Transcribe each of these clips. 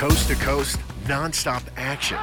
Coast to coast, nonstop action.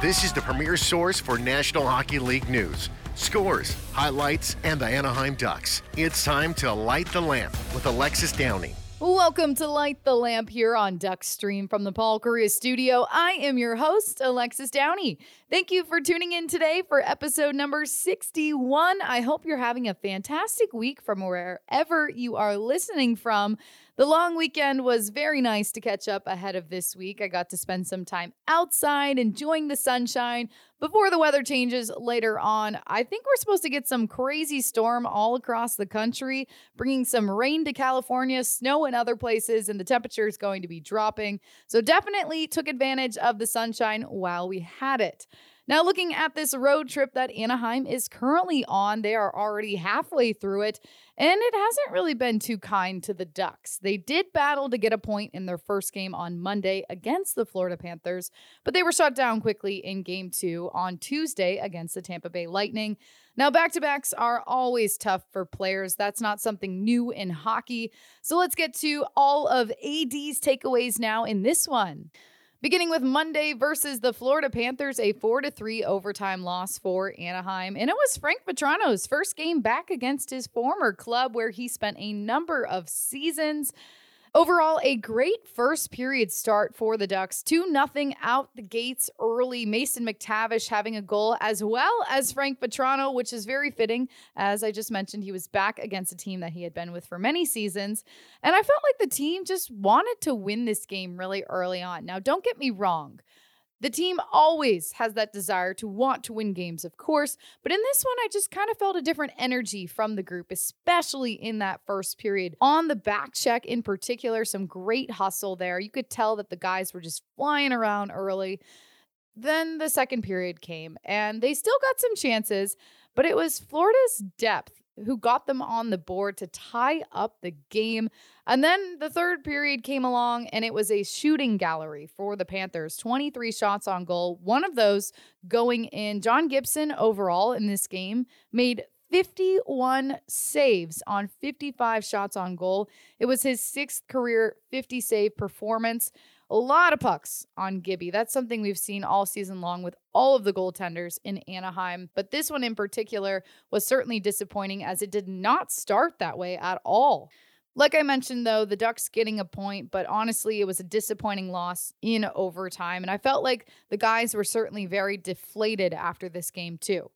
This is the premier source for National Hockey League news, scores, highlights, and the Anaheim Ducks. It's time to light the lamp with Alexis Downie. Welcome to Light the Lamp here on Duck Stream from the Paul Kariya studio. I am your host, Alexis Downie. Thank you for tuning in today for episode number 61. I hope you're having a fantastic week from wherever you are listening from. The long weekend was very nice to catch up ahead of this week. I got to spend some time outside enjoying the sunshine before the weather changes later on. I think we're supposed to get some crazy storm all across the country, bringing some rain to California, snow in other places, and the temperature is going to be dropping. So definitely took advantage of the sunshine while we had it. Now, looking at this road trip that Anaheim is currently on, they are already halfway through it, and it hasn't really been too kind to the Ducks. They did battle to get a point in their first game on Monday against the Florida Panthers, but they were shut down quickly in game two on Tuesday against the Tampa Bay Lightning. Now, back to backs are always tough for players. That's not something new in hockey. So let's get to all of AD's takeaways now in this one. Beginning with Monday versus the Florida Panthers, a 4 to 3 overtime loss for Anaheim. And it was Frank Vatrano's first game back against his former club where he spent a number of seasons. Overall, a great first period start for the Ducks. 2 nothing out the gates early. Mason McTavish having a goal, as well as Frank Vatrano, which is very fitting. As I just mentioned, he was back against a team that he had been with for many seasons. And I felt like the team just wanted to win this game really early on. Now, don't get me wrong. The team always has that desire to want to win games, of course, but in this one, I just kind of felt a different energy from the group, especially in that first period. On the back check in particular, some great hustle there. You could tell that the guys were just flying around early. Then the second period came, and they still got some chances, but it was Florida's depth who got them on the board to tie up the game. And then the third period came along and it was a shooting gallery for the Panthers 23 shots on goal, one of those going in. John Gibson, overall in this game, made 51 saves on 55 shots on goal. It was his sixth career 50 save performance. A lot of pucks on Gibby. That's something we've seen all season long with all of the goaltenders in Anaheim. But this one in particular was certainly disappointing as it did not start that way at all. Like I mentioned, though, the Ducks getting a point, but honestly, it was a disappointing loss in overtime. And I felt like the guys were certainly very deflated after this game, too.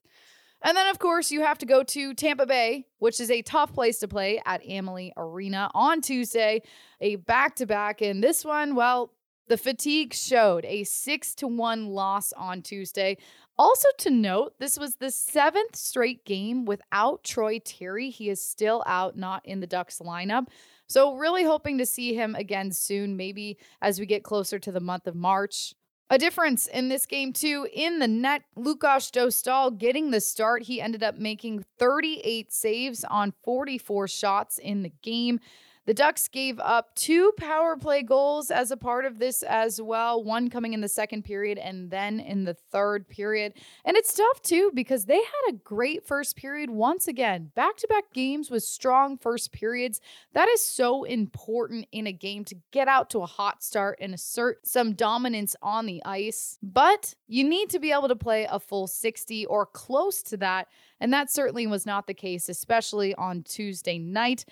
And then, of course, you have to go to Tampa Bay, which is a tough place to play at Amalie Arena on Tuesday, a back to back. And this one, well, the fatigue showed a six to one loss on Tuesday. Also, to note, this was the seventh straight game without Troy Terry. He is still out, not in the Ducks lineup. So, really hoping to see him again soon, maybe as we get closer to the month of March. A difference in this game, too, in the net, Lukas Dostal getting the start. He ended up making 38 saves on 44 shots in the game. The Ducks gave up two power play goals as a part of this as well, one coming in the second period and then in the third period. And it's tough too because they had a great first period once again. Back to back games with strong first periods. That is so important in a game to get out to a hot start and assert some dominance on the ice. But you need to be able to play a full 60 or close to that. And that certainly was not the case, especially on Tuesday night.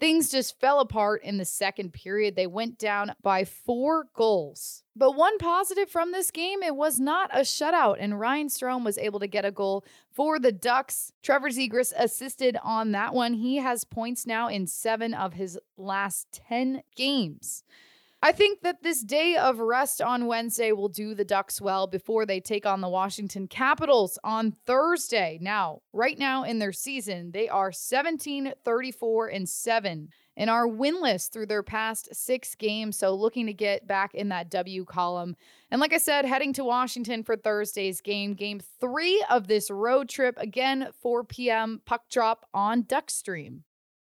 Things just fell apart in the second period. They went down by four goals. But one positive from this game, it was not a shutout, and Ryan Strome was able to get a goal for the Ducks. Trevor Zegras assisted on that one. He has points now in seven of his last 10 games. I think that this day of rest on Wednesday will do the Ducks well before they take on the Washington Capitals on Thursday. Now, right now in their season, they are 17, 34, and 7 and are winless through their past six games. So, looking to get back in that W column. And like I said, heading to Washington for Thursday's game, game three of this road trip. Again, 4 p.m. puck drop on Duckstream.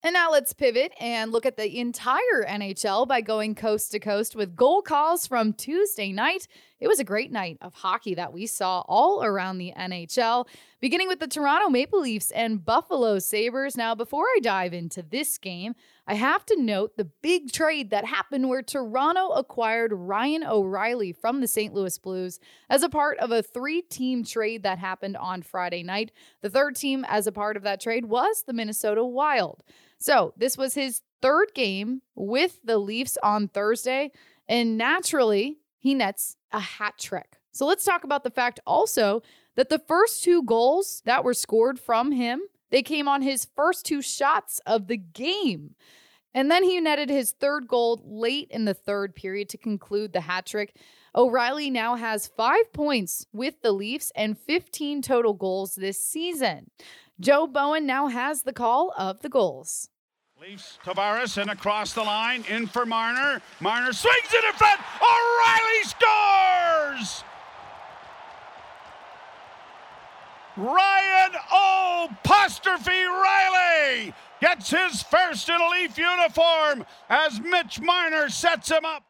And now let's pivot and look at the entire NHL by going coast to coast with goal calls from Tuesday night. It was a great night of hockey that we saw all around the NHL, beginning with the Toronto Maple Leafs and Buffalo Sabres. Now, before I dive into this game, I have to note the big trade that happened where Toronto acquired Ryan O'Reilly from the St. Louis Blues as a part of a three team trade that happened on Friday night. The third team, as a part of that trade, was the Minnesota Wild. So this was his third game with the Leafs on Thursday, and naturally, he nets a hat trick. So let's talk about the fact also that the first two goals that were scored from him they came on his first two shots of the game. And then he netted his third goal late in the third period to conclude the hat trick. O'Reilly now has five points with the Leafs and 15 total goals this season. Joe Bowen now has the call of the goals. Leafs, Tavares, and across the line, in for Marner. Marner swings it in front. O'Reilly scores! Ryan O'Postrophe Riley gets his first in a Leaf uniform as Mitch Marner sets him up.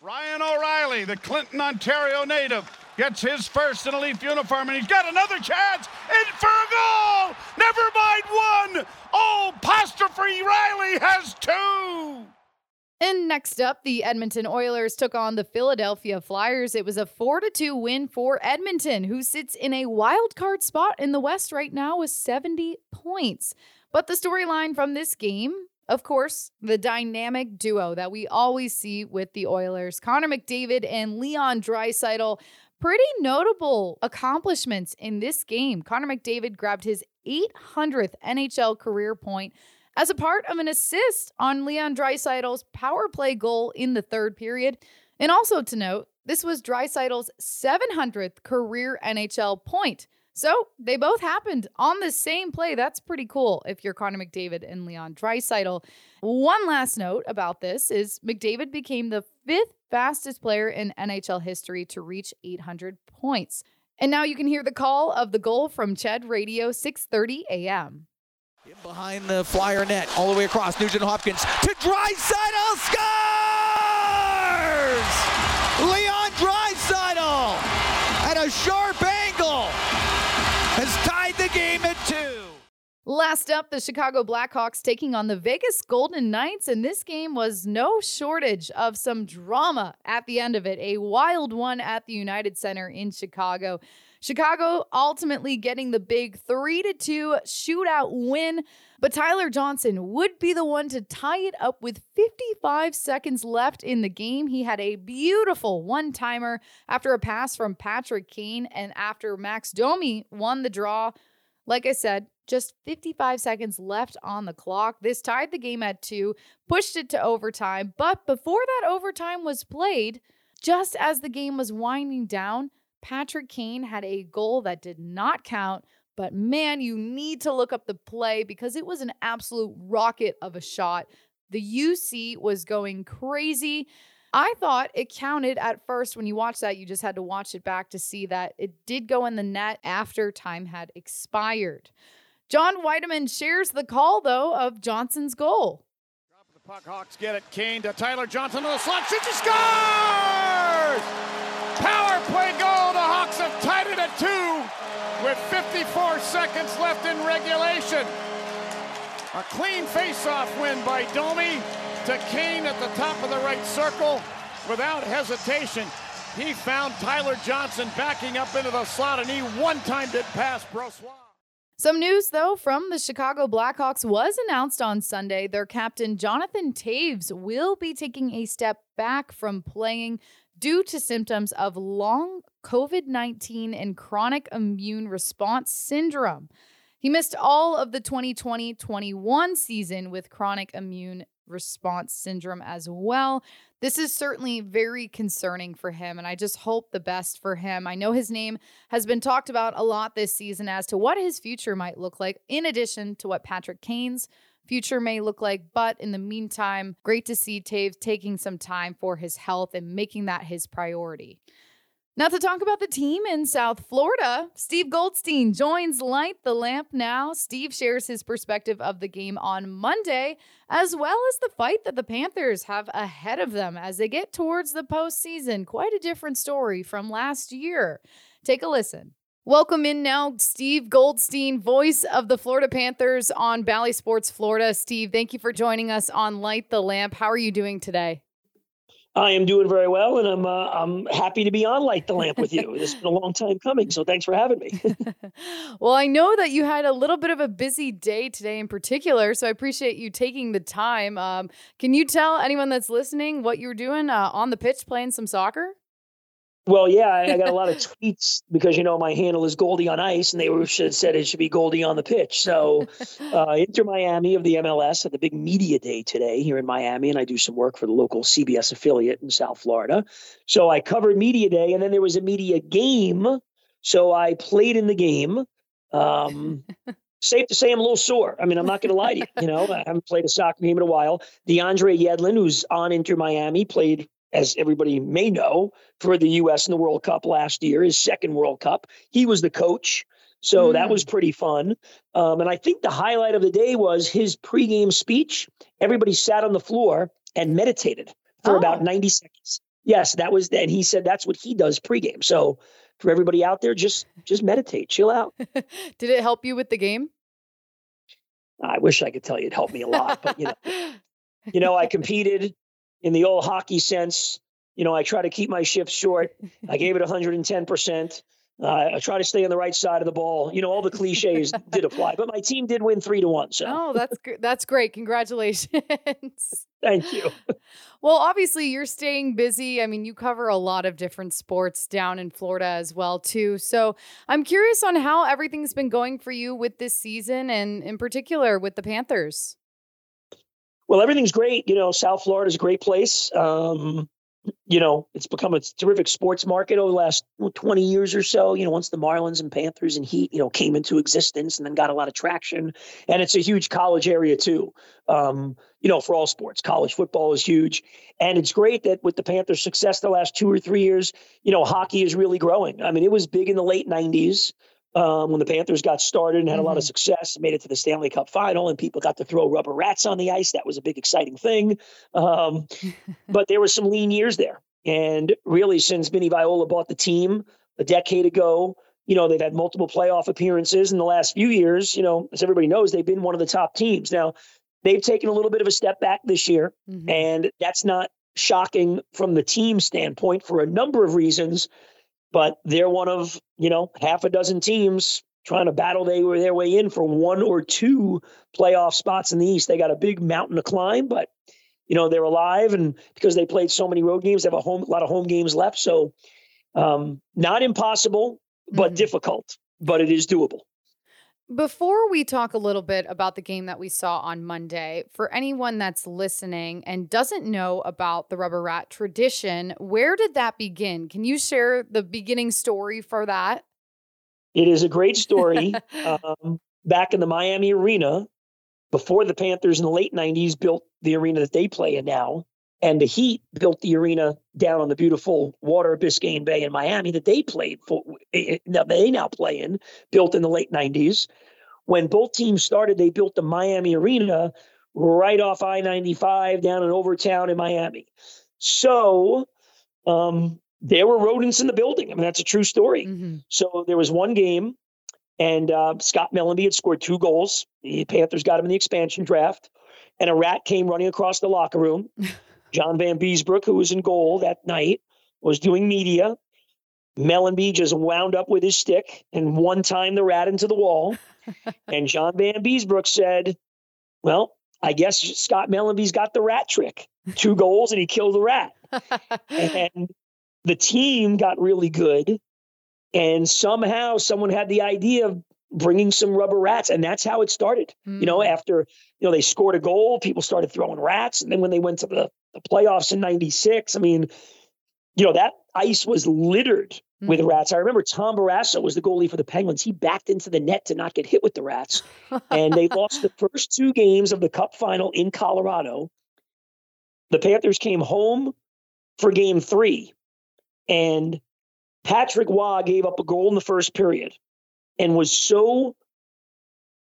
Ryan O'Reilly, the Clinton, Ontario native, gets his first in a Leaf uniform, and he's got another chance in for a goal. Never mind one. Oh, O'Postrophe Riley has two. And next up, the Edmonton Oilers took on the Philadelphia Flyers. It was a 4 to 2 win for Edmonton, who sits in a wild card spot in the West right now with 70 points. But the storyline from this game, of course, the dynamic duo that we always see with the Oilers, Connor McDavid and Leon Draisaitl. Pretty notable accomplishments in this game. Connor McDavid grabbed his 800th NHL career point as a part of an assist on Leon Draisaitl's power play goal in the third period. And also to note, this was Draisaitl's 700th career NHL point. So they both happened on the same play. That's pretty cool if you're Connor McDavid and Leon Draisaitl. One last note about this is McDavid became the fifth fastest player in NHL history to reach 800 points. And now you can hear the call of the goal from CHED Radio 630 AM. Behind the flyer net, all the way across. Nugent Hopkins to Draisaitl scores! Last up, the Chicago Blackhawks taking on the Vegas Golden Knights, and this game was no shortage of some drama at the end of it. A wild one at the United Center in Chicago. Chicago ultimately getting the big 3 to 2 shootout win, but Tyler Johnson would be the one to tie it up with 55 seconds left in the game. He had a beautiful one-timer after a pass from Patrick Kane and after Max Domi won the draw. Like I said, just 55 seconds left on the clock. This tied the game at 2, pushed it to overtime, but before that overtime was played, just as the game was winding down, Patrick Kane had a goal that did not count, but man, you need to look up the play because it was an absolute rocket of a shot. The UC was going crazy. I thought it counted at first when you watch that. You just had to watch it back to see that it did go in the net after time had expired. John Wiedeman shares the call, though, of Johnson's goal. Drop of the puck, Hawks get it. Kane to Tyler Johnson to the slot. Shoots, he scores! Power play goal. The Hawks have tied it at two with 54 seconds left in regulation. A clean face-off win by Domi to Kane at the top of the right circle without hesitation. He found Tyler Johnson backing up into the slot and he one-timed it past Brossoit. Some news, though, from the Chicago Blackhawks was announced on Sunday. Their captain, Jonathan Toews, will be taking a step back from playing due to symptoms of long COVID 19 and chronic immune response syndrome. He missed all of the 2020 21 season with chronic immune response syndrome as well. This is certainly very concerning for him, and I just hope the best for him. I know his name has been talked about a lot this season as to what his future might look like, in addition to what Patrick Kane's future may look like. But in the meantime, great to see Toews taking some time for his health and making that his priority. Now, to talk about the team in South Florida, Steve Goldstein joins Light the Lamp now. Steve shares his perspective of the game on Monday, as well as the fight that the Panthers have ahead of them as they get towards the postseason. Quite a different story from last year. Take a listen. Welcome in now, Steve Goldstein, voice of the Florida Panthers on Bally Sports Florida. Steve, thank you for joining us on Light the Lamp. How are you doing today? I am doing very well, and I'm uh, I'm happy to be on Light the Lamp with you. It's been a long time coming, so thanks for having me. well, I know that you had a little bit of a busy day today, in particular, so I appreciate you taking the time. Um, can you tell anyone that's listening what you were doing uh, on the pitch playing some soccer? Well, yeah, I, I, got a lot of tweets because you know my handle is Goldie on Ice, and they were should said it should be Goldie on the pitch. So, uh, Inter Miami of the MLS had the big media day today here in Miami, and I do some work for the local CBS affiliate in South Florida. So I covered media day, and then there was a media game. So I played in the game. Um, safe to say I'm a little sore. I mean, I'm not going to lie to you. You know, I haven't played a soccer game in a while. DeAndre Yedlin, who's on Inter Miami, played as everybody may know, for the U.S. in the World Cup last year, his second World Cup. He was the coach. So mm. that was pretty fun. Um, and I think the highlight of the day was his pregame speech. Everybody sat on the floor and meditated for oh. about 90 seconds. Yes, that was, and he said that's what he does pregame. So for everybody out there, just just meditate, chill out. Did it help you with the game? I wish I could tell you it helped me a lot, but you know, you know, I competed in the old hockey sense. You know, I try to keep my shifts short. I gave it 110%. Uh, I try to stay on the right side of the ball. You know, all the cliches did apply, but my team did win three to one. So, oh, that's that's great. Congratulations. Thank you. Well, obviously, you're staying busy. I mean, you cover a lot of different sports down in Florida as well, too. So, I'm curious on how everything's been going for you with this season, and in particular with the Panthers. Well, everything's great. You know, South Florida is a great place. Um, you know, it's become a terrific sports market over the last 20 years or so. You know, once the Marlins and Panthers and Heat, you know, came into existence and then got a lot of traction. And it's a huge college area too. Um, you know, for all sports, college football is huge. And it's great that with the Panthers' success the last two or three years, you know, hockey is really growing. I mean, it was big in the late 90s um, when the Panthers got started and had mm-hmm. a lot of mm-hmm. success, made it to the Stanley Cup final, and people got to throw rubber rats on the ice. That was a big, exciting thing. Um, but there were some lean years there. And really, since Vinny Viola bought the team a decade ago, you know, they've had multiple playoff appearances in the last few years. You know, as everybody knows, they've been one of the top teams. Now, they've taken a little bit of a step back this year, mm-hmm. and that's not shocking from the team standpoint for a number of reasons but they're one of you know half a dozen teams trying to battle they were their way in for one or two playoff spots in the East. They got a big mountain to climb, but you know they're alive, and because they played so many road games, they have a home a lot of home games left. So um, not impossible, but mm-hmm. difficult, but it is doable. Before we talk a little bit about the game that we saw on Monday, for anyone that's listening and doesn't know about the rubber rat tradition, where did that begin? Can you share the beginning story for that? It is a great story. um, back in the Miami arena, before the Panthers in the late 90s built the arena that they play in now, and the Heat built the arena down on the beautiful water of Biscayne Bay in Miami that they played for. Eh, they now play in, built in the late '90s. When both teams started, they built the Miami Arena right off I-95 down in Overtown in Miami. So um, there were rodents in the building. I mean, that's a true story. Mm-hmm. So there was one game, and uh, Scott Mellanby had scored two goals. The Panthers got him in the expansion draft, and a rat came running across the locker room. John Vanbiesbrouck, who was in goal that night, was doing media. Mellanby just wound up with his stick and one time the rat into the wall. and John Vanbiesbrouck said, Well, I guess Scott Mellanby's got the rat trick. Two goals and he killed the rat. and the team got really good. And somehow someone had the idea of bringing some rubber rats. And that's how it started. Mm. You know, hmm. after, you know, they scored a goal, people started throwing rats. And then when they went to the, the playoffs in 96, I mean, you know, that ice was littered mm. with rats. I remember Tom Barrasso was the goalie for the Penguins. He backed into the net to not get hit with the rats. and they lost the first two games of the cup final in Colorado. The Panthers came home for game three. And Patrick Roy gave up a goal in the first period and was so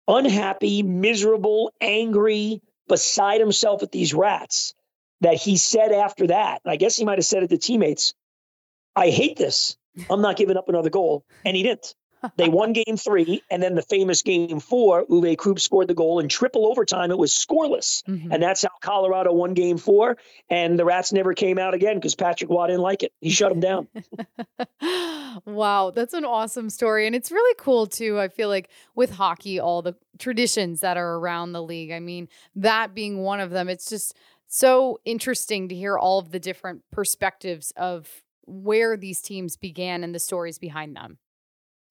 unhappy, miserable, angry, beside himself at these rats that he said after that, I guess he might have said it to teammates, I hate this. I'm not giving up another goal. And he didn't. they won game three, and then the famous game four, Uwe Krupp scored the goal in triple overtime. It was scoreless. Mm-hmm. And that's how Colorado won game four. And the Rats never came out again because Patrick Roy didn't like it. He shut them down. wow, that's an awesome story. And it's really cool, too. I feel like with hockey, all the traditions that are around the league. I mean, that being one of them, it's just so interesting to hear all of the different perspectives of where these teams began and the stories behind them.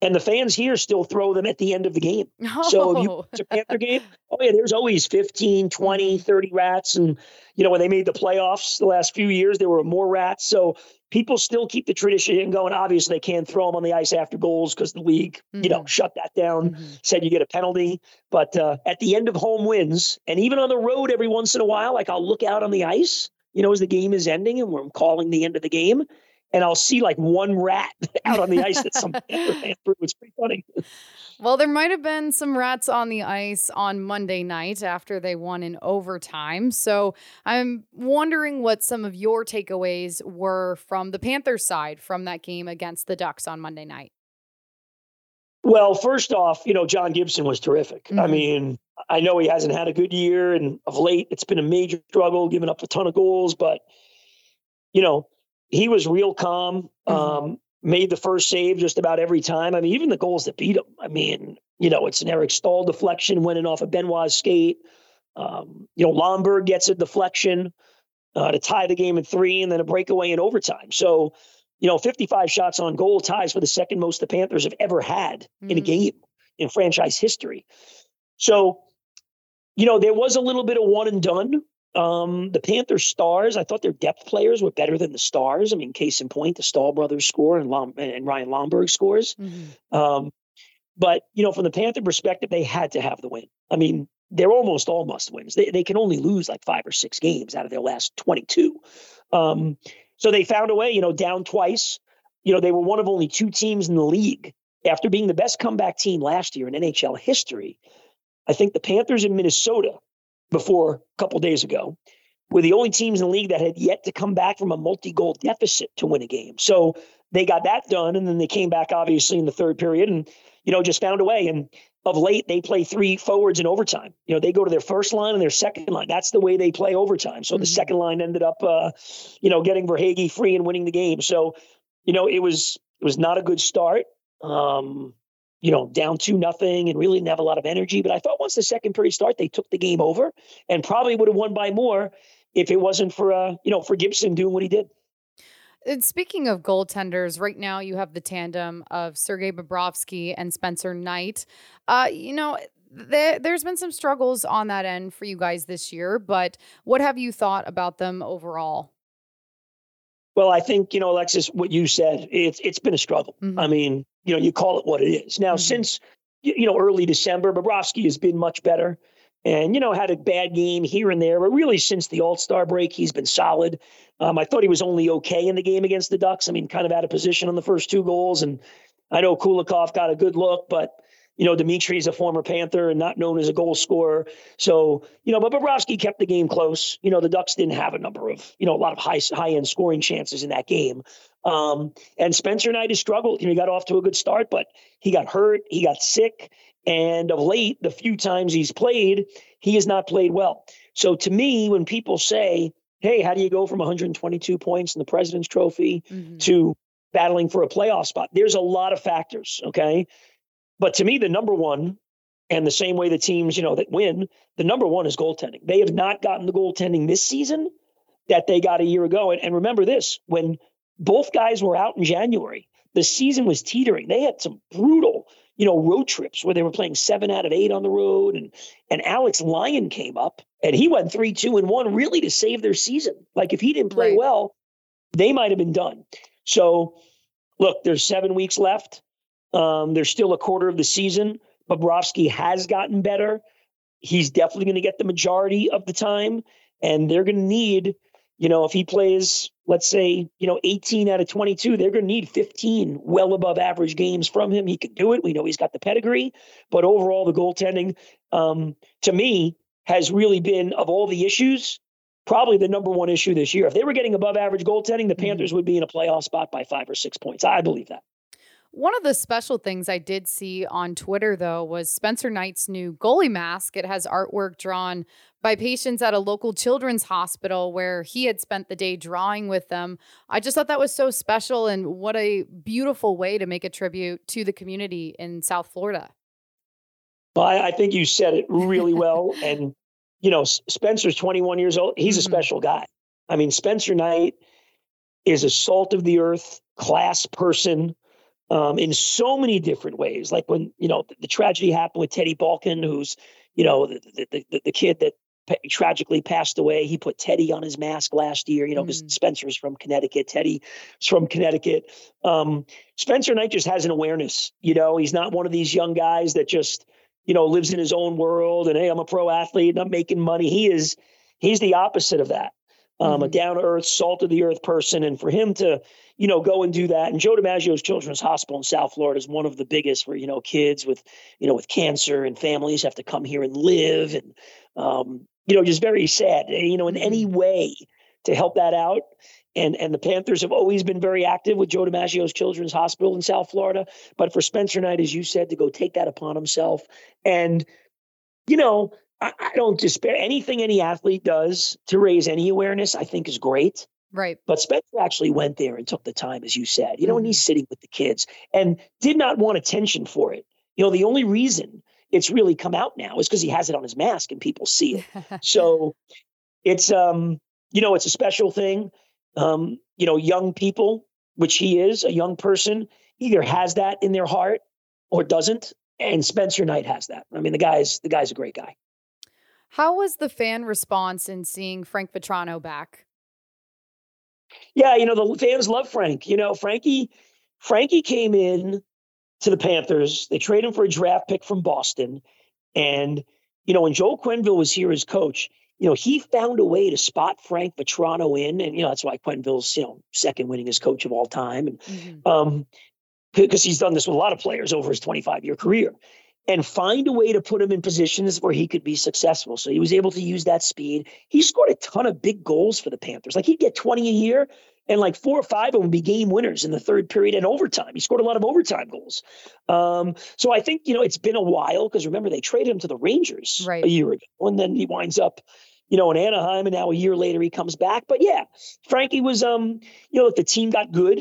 And the fans here still throw them at the end of the game. Oh. So if you a Panther game, oh yeah, there's always 15, 20, 30 rats. And, you know, when they made the playoffs the last few years, there were more rats. So people still keep the tradition going. Obviously, they can't throw them on the ice after goals because the league, mm-hmm. you know, mm-hmm. shut that down, mm-hmm. said you get a penalty. But uh, at the end of home wins, and even on the road every once in a while, like I'll look out on the ice, you know, as the game is ending and we're calling the end of the game and I'll see like one rat out on the ice that some ran through. It's pretty funny. Well, there might have been some rats on the ice on Monday night after they won in overtime. So I'm wondering what some of your takeaways were from the Panthers side from that game against the Ducks on Monday night. Well, first off, you know, John Gibson was terrific. Mm-hmm. I mean, I know he hasn't had a good year, and of late, it's been a major struggle, giving up a ton of goals. But, you know, he was real calm. Mm-hmm. Um, made the first save just about every time. I mean, even the goals that beat him. I mean, you know, it's an Eric Staal deflection winning off a of Benoit's skate. Um, you know, Lomberg gets a deflection uh, to tie the game in three, and then a breakaway in overtime. So, you know, 55 shots on goal ties for the second most the Panthers have ever had mm-hmm. in a mm. game in franchise history. So, you know, there was a little bit of one and done um, the Panthers stars, I thought their depth players were better than the stars. I mean, case in point, the Staal brothers score and, Lom- and Ryan Lomberg scores. Mm-hmm. Um, but, you know, from the Panther perspective, they had to have the win. I mean, they're almost all must wins. They, they can only lose like five or six games out of their last 22. Um, so they found a way, you know, down twice. You know, they were one of only two teams in the league after being the best comeback team last year in NHL history. I think the Panthers in Minnesota before a couple days ago were the only teams in the league that had yet to come back from a multi-goal deficit to win a game. So they got that done, and then they came back obviously in the third period, and you know just found a way. And of late, they play three forwards in overtime. You know, they go to their first line and their second line. That's the way they play overtime. So mm-hmm. the second line ended up, uh, you know, getting Verhaeghe free and winning the game. So, you know, it was it was not a good start. Um, you know, down two nothing and really didn't have a lot of energy. But I thought once the second period started, they took the game over and probably would have won by more if it wasn't for uh, you know, for Gibson doing what he did. And speaking of goaltenders, right now you have the tandem of Sergei Bobrovsky and Spencer Knight. Uh, you know, there, has been some struggles on that end for you guys this year, but what have you thought about them overall? Well, I think you know, Alexis, what you said. It's it's been a struggle. Mm-hmm. I mean, you know, you call it what it is. Now, mm-hmm. since you know early December, Bobrovsky has been much better, and you know had a bad game here and there, but really since the All Star break, he's been solid. Um, I thought he was only okay in the game against the Ducks. I mean, kind of out of position on the first two goals, and I know Kulikov got a good look, but you know, Dimitri is a former Panther and not known as a goal scorer. So, you know, but Bobrovsky kept the game close. You know, the Ducks didn't have a number of, you know, a lot of high high end scoring chances in that game. Um, and Spencer Knight has struggled. You know, he got off to a good start, but he got hurt, he got sick, and of late, the few times he's played, he has not played well. So to me, when people say, "Hey, how do you go from 122 points in the President's Trophy mm-hmm. to battling for a playoff spot?" There's a lot of factors. Okay, but to me, the number one, and the same way the teams, you know, that win, the number one is goaltending. They have not gotten the goaltending this season that they got a year ago. And, and remember this when both guys were out in January, the season was teetering. They had some brutal, you know, road trips where they were playing seven out of eight on the road. And and Alex Lyon came up and he went three, two, and one really to save their season. Like if he didn't play right. well, they might have been done. So look, there's seven weeks left. Um, there's still a quarter of the season. Bobrovsky has gotten better. He's definitely going to get the majority of the time, and they're going to need, you know, if he plays, let's say, you know, 18 out of 22, they're going to need 15 well above average games from him. He can do it. We know he's got the pedigree, but overall, the goaltending, um, to me, has really been of all the issues, probably the number one issue this year. If they were getting above average goaltending, the mm-hmm. Panthers would be in a playoff spot by five or six points. I believe that. One of the special things I did see on Twitter, though, was Spencer Knight's new goalie mask. It has artwork drawn by patients at a local children's hospital where he had spent the day drawing with them. I just thought that was so special and what a beautiful way to make a tribute to the community in South Florida. Well, I, I think you said it really well. and, you know, Spencer's 21 years old. He's mm-hmm. a special guy. I mean, Spencer Knight is a salt of the earth class person um, in so many different ways. Like when you know the, the tragedy happened with Teddy Balkind, who's you know the the, the, the kid that tragically passed away. He put Teddy on his mask last year. You know, because mm. Spencer's from Connecticut, Teddy's from Connecticut. Um, Spencer Knight just has an awareness. You know, he's not one of these young guys that just you know lives in his own world and hey, I'm a pro athlete and I'm making money. He is he's the opposite of that. Um, mm-hmm. A down to earth, salt of the earth person, and for him to you know, go and do that. And Joe DiMaggio's Children's Hospital in South Florida is one of the biggest where, you know, kids with, you know, with cancer and families have to come here and live. And, um, you know, just very sad, eh, you know, in any mm-hmm. way to help that out. And, and the Panthers have always been very active with Joe DiMaggio's Children's Hospital in South Florida. But for Spencer Knight, as you said, to go take that upon himself. And, you know, I, I don't despair. Anything any athlete does to raise any awareness, I think is great. Right. But Spencer actually went there and took the time, as you said, you know, mm-hmm. and he's sitting with the kids and did not want attention for it. You know, the only reason it's really come out now is because he has it on his mask and people see it. so it's um, you know, it's a special thing. Um, you know, young people, which he is, a young person, either has that in their heart or doesn't. And Spencer Knight has that. I mean, the guy's the guy's a great guy. How was the fan response in seeing Frank Vatrano back? Yeah, you know, the fans love Frank. You know, Frankie Frankie came in to the Panthers. They traded him for a draft pick from Boston. And, you know, when Joe Quenneville was here as coach, you know, he found a way to spot Frank Vatrano in. And, you know, that's why Quenneville's, you know, second winningest coach of all time. And mm-hmm. um because he's done this with a lot of players over his 25 year career and find a way to put him in positions where he could be successful. So he was able to use that speed. He scored a ton of big goals for the Panthers. Like he'd get 20 a year, and like four or five of them would be game winners in the third period and overtime. He scored a lot of overtime goals. Um, so I think, you know, it's been a while because remember, they traded him to the Rangers right. a year ago, and then he winds up. You know, in Anaheim, and now a year later he comes back. But yeah, Frankie was, um, you know, if the team got good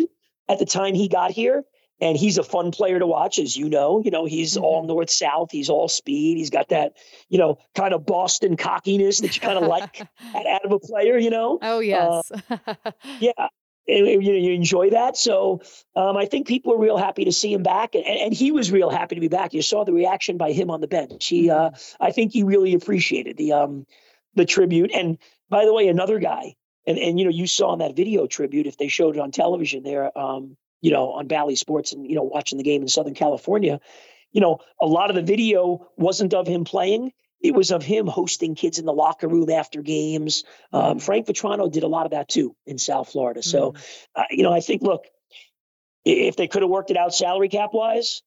at the time he got here, and he's a fun player to watch, as you know. You know, he's mm-hmm. all north south. He's all speed. He's got that, you know, kind of Boston cockiness that you kind of like out of a player. You know. Oh yes. Uh, yeah. And, you, you enjoy that. So um, I think people are real happy to see him back, and, and, he was real happy to be back. You saw the reaction by him on the bench. He, uh, mm-hmm. I think, he really appreciated the um, the tribute. And by the way, another guy, and and you know, you saw in that video tribute if they showed it on television there. Um, you know, on Bally Sports and, you know, watching the game in Southern California, you know, a lot of the video wasn't of him playing. It was of him hosting kids in the locker room after games. Um, Frank Vatrano did a lot of that too in South Florida. So, mm. uh, you know, I think, look, if they could have worked it out salary cap wise,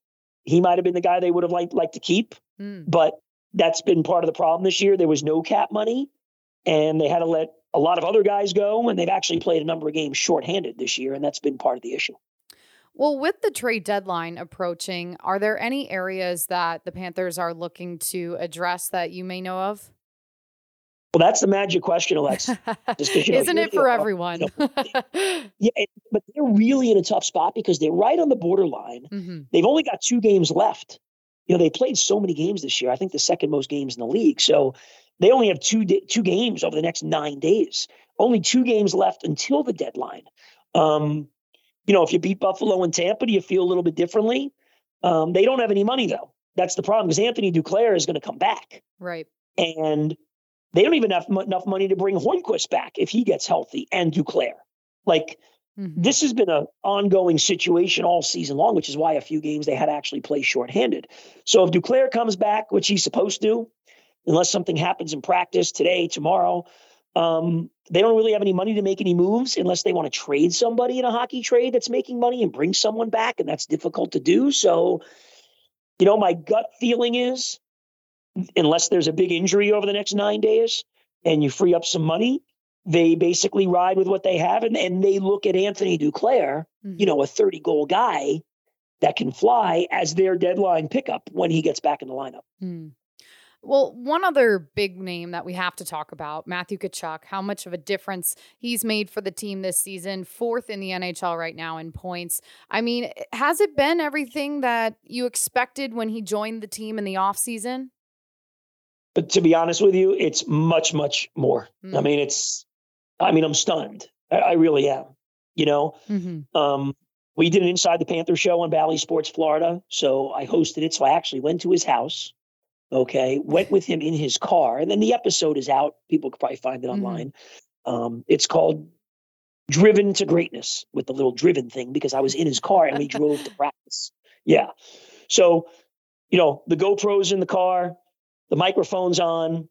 he might have been the guy they would have liked, liked to keep. Mm. But that's been part of the problem this year. There was no cap money, and they had to let a lot of other guys go, and they've actually played a number of games shorthanded this year, and that's been part of the issue. Well, with the trade deadline approaching, are there any areas that the Panthers are looking to address that you may know of? Well, that's the magic question, Alex. Just you know, Isn't it for everyone? You know, yeah, but they're really in a tough spot because they're right on the borderline. Mm-hmm. They've only got two games left. You know, they played so many games this year. I think the second most games in the league. So they only have two two games over the next nine days. Only two games left until the deadline. Um, you know, if you beat Buffalo and Tampa, do you feel a little bit differently? Um, they don't have any money though. That's the problem because Anthony Duclair is going to come back. Right. And they don't even have enough money to bring Hornqvist back if he gets healthy and Duclair. Like mm-hmm. this has been an ongoing situation all season long, which is why a few games they had to actually play shorthanded. So if Duclair comes back, which he's supposed to, unless something happens in practice today, tomorrow, um, they don't really have any money to make any moves unless they want to trade somebody in a hockey trade that's making money and bring someone back, and that's difficult to do. So, you know, my gut feeling is unless there's a big injury over the next nine days and you free up some money, they basically ride with what they have and, and they look at Anthony Duclair, mm-hmm. you know, a 30 goal guy, that can fly as their deadline pickup when he gets back in the lineup. Hmm. Well, one other big name that we have to talk about, Matthew Tkachuk, how much of a difference he's made for the team this season, fourth in the NHL right now in points. I mean, eh, has it been everything that you expected when he joined the team in the offseason? But to be honest with you, it's much, much more. Mm. I mean, it's, I mean, I'm stunned. I, I really am. You know, mm-hmm. um, we did an Inside the Panther show on Bally Sports Florida. So I hosted it. So I actually went to his house Okay, went with him in his car, and then the episode is out. People could probably find it mm-hmm. online. Mm-hmm. Um, it's called "Driven to Greatness" with the little driven thing because I was in his car and we drove to practice. Yeah, so you know the GoPro's in the car, the microphone's on.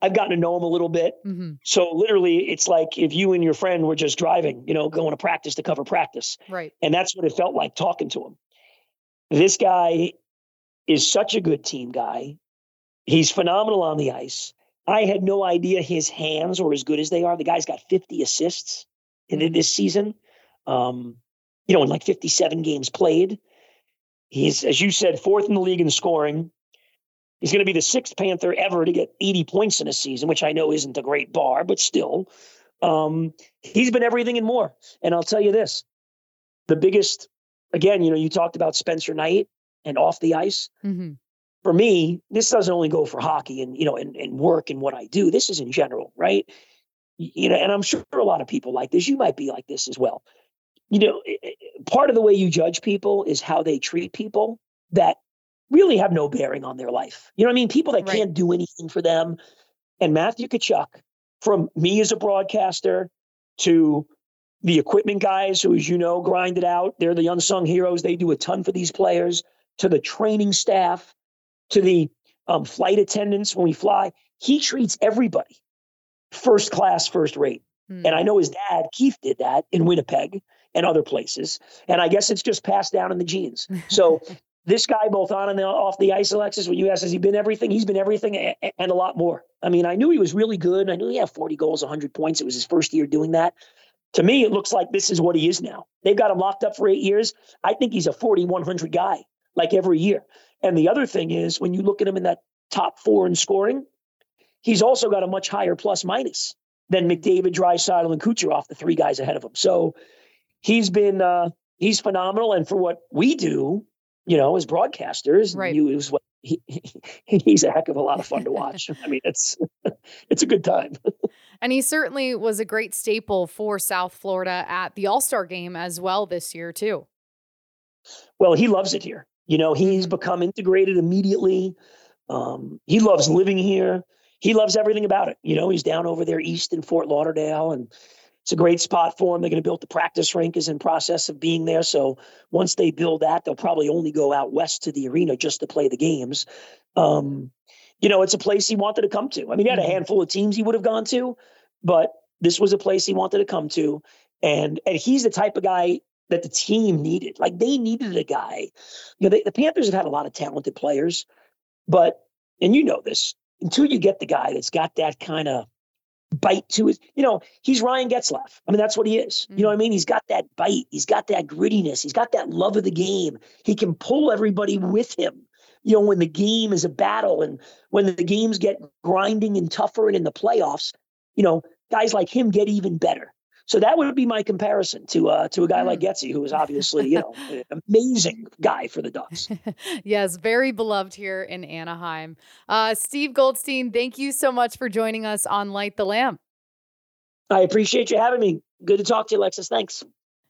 I've gotten to know him a little bit. Mm-hmm. So literally, it's like if you and your friend were just driving, you know, going to practice to cover practice. Right. And that's what it felt like talking to him. This guy is such a good team guy. He's phenomenal on the ice. I had no idea his hands were as good as they are. The guy's got 50 assists in mm-hmm. this season. Um, you know, in like 57 games played. He's, as you said, fourth in the league in scoring. He's going to be the sixth Panther ever to get 80 points in a season, which I know isn't a great bar, but still. Um, he's been everything and more. And I'll tell you this the biggest, again, you know, you talked about Spencer Knight and off the ice. Mm-hmm for me, this doesn't only go for hockey and you know and, and work and what I do. This is in general, right? You know, and I'm sure a lot of people like this. You might be like this as well. You know, part of the way you judge people is how they treat people that really have no bearing on their life. You know what I mean? People that right. can't do anything for them. And Matthew Tkachuk, from me as a broadcaster to the equipment guys who, as you know, grind it out. They're the unsung heroes. They do a ton for these players. To the training staff, to the um, flight attendants when we fly. He treats everybody first class, first rate. Mm. And I know his dad, Keith, did that in Winnipeg and other places. And I guess it's just passed down in the genes. So this guy, both on and off the ice, Alexis, when you ask, has he been everything? He's been everything and a lot more. I mean, I knew he was really good. I knew he had 40 goals, 100 points. It was his first year doing that. To me, it looks like this is what he is now. They've got him locked up for eight years. I think he's a 40, 100 guy, like every year. And the other thing is when you look at him in that top four in scoring, he's also got a much higher plus minus than McDavid, Draisaitl, and Kucherov, the three guys ahead of him. So he's been uh, he's phenomenal. And for what we do, you know, as broadcasters, right. you is what he, he's a heck of a lot of fun to watch. I mean, it's it's a good time. and he certainly was a great staple for South Florida at the All Star game as well this year too. Well, he loves it here. You know, he's become integrated immediately. Um, he loves living here. He loves everything about it. You know, he's down over there east in Fort Lauderdale, and it's a great spot for him. They're going to build the practice rink is in process of being there. So once they build that, they'll probably only go out west to the arena just to play the games. Um, you know, it's a place he wanted to come to. I mean, he had a mm-hmm. handful of teams he would have gone to, but this was a place he wanted to come to. And and he's the type of guy that the team needed. Like they needed a guy. You know, they, the Panthers have had a lot of talented players, but and you know this until you get the guy that's got that kind of bite to his. You know, he's Ryan Getzlaf. I mean, that's what he is. Mm-hmm. You know what I mean? He's got that bite. He's got that grittiness. He's got that love of the game. He can pull everybody with him. You know, when the game is a battle and when the games get grinding and tougher and in the playoffs, you know, guys like him get even better. So that would be my comparison to uh, to a guy mm. like Getzey, who is obviously you know an amazing guy for the Ducks. yes, very beloved here in Anaheim. Uh, Steve Goldstein, thank you so much for joining us on Light the Lamp. I appreciate you having me. Good to talk to you, Alexis. Thanks.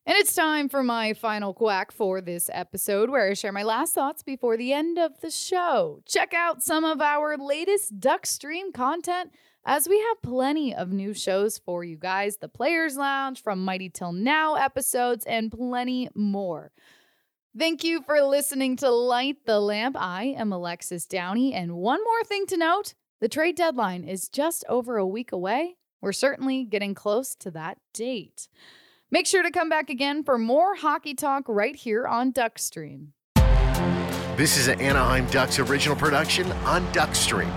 And it's time for my final quack for this episode, where I share my last thoughts before the end of the show. Check out some of our latest Duck Stream content as we have plenty of new shows for you guys the Players Lounge from Mighty Till Now episodes, and plenty more. Thank you for listening to Light the Lamp. I am Alexis Downie. And one more thing to note the trade deadline is just over a week away. We're certainly getting close to that date. Make sure to come back again for more hockey talk right here on Duckstream. This is an Anaheim Ducks original production on Duckstream.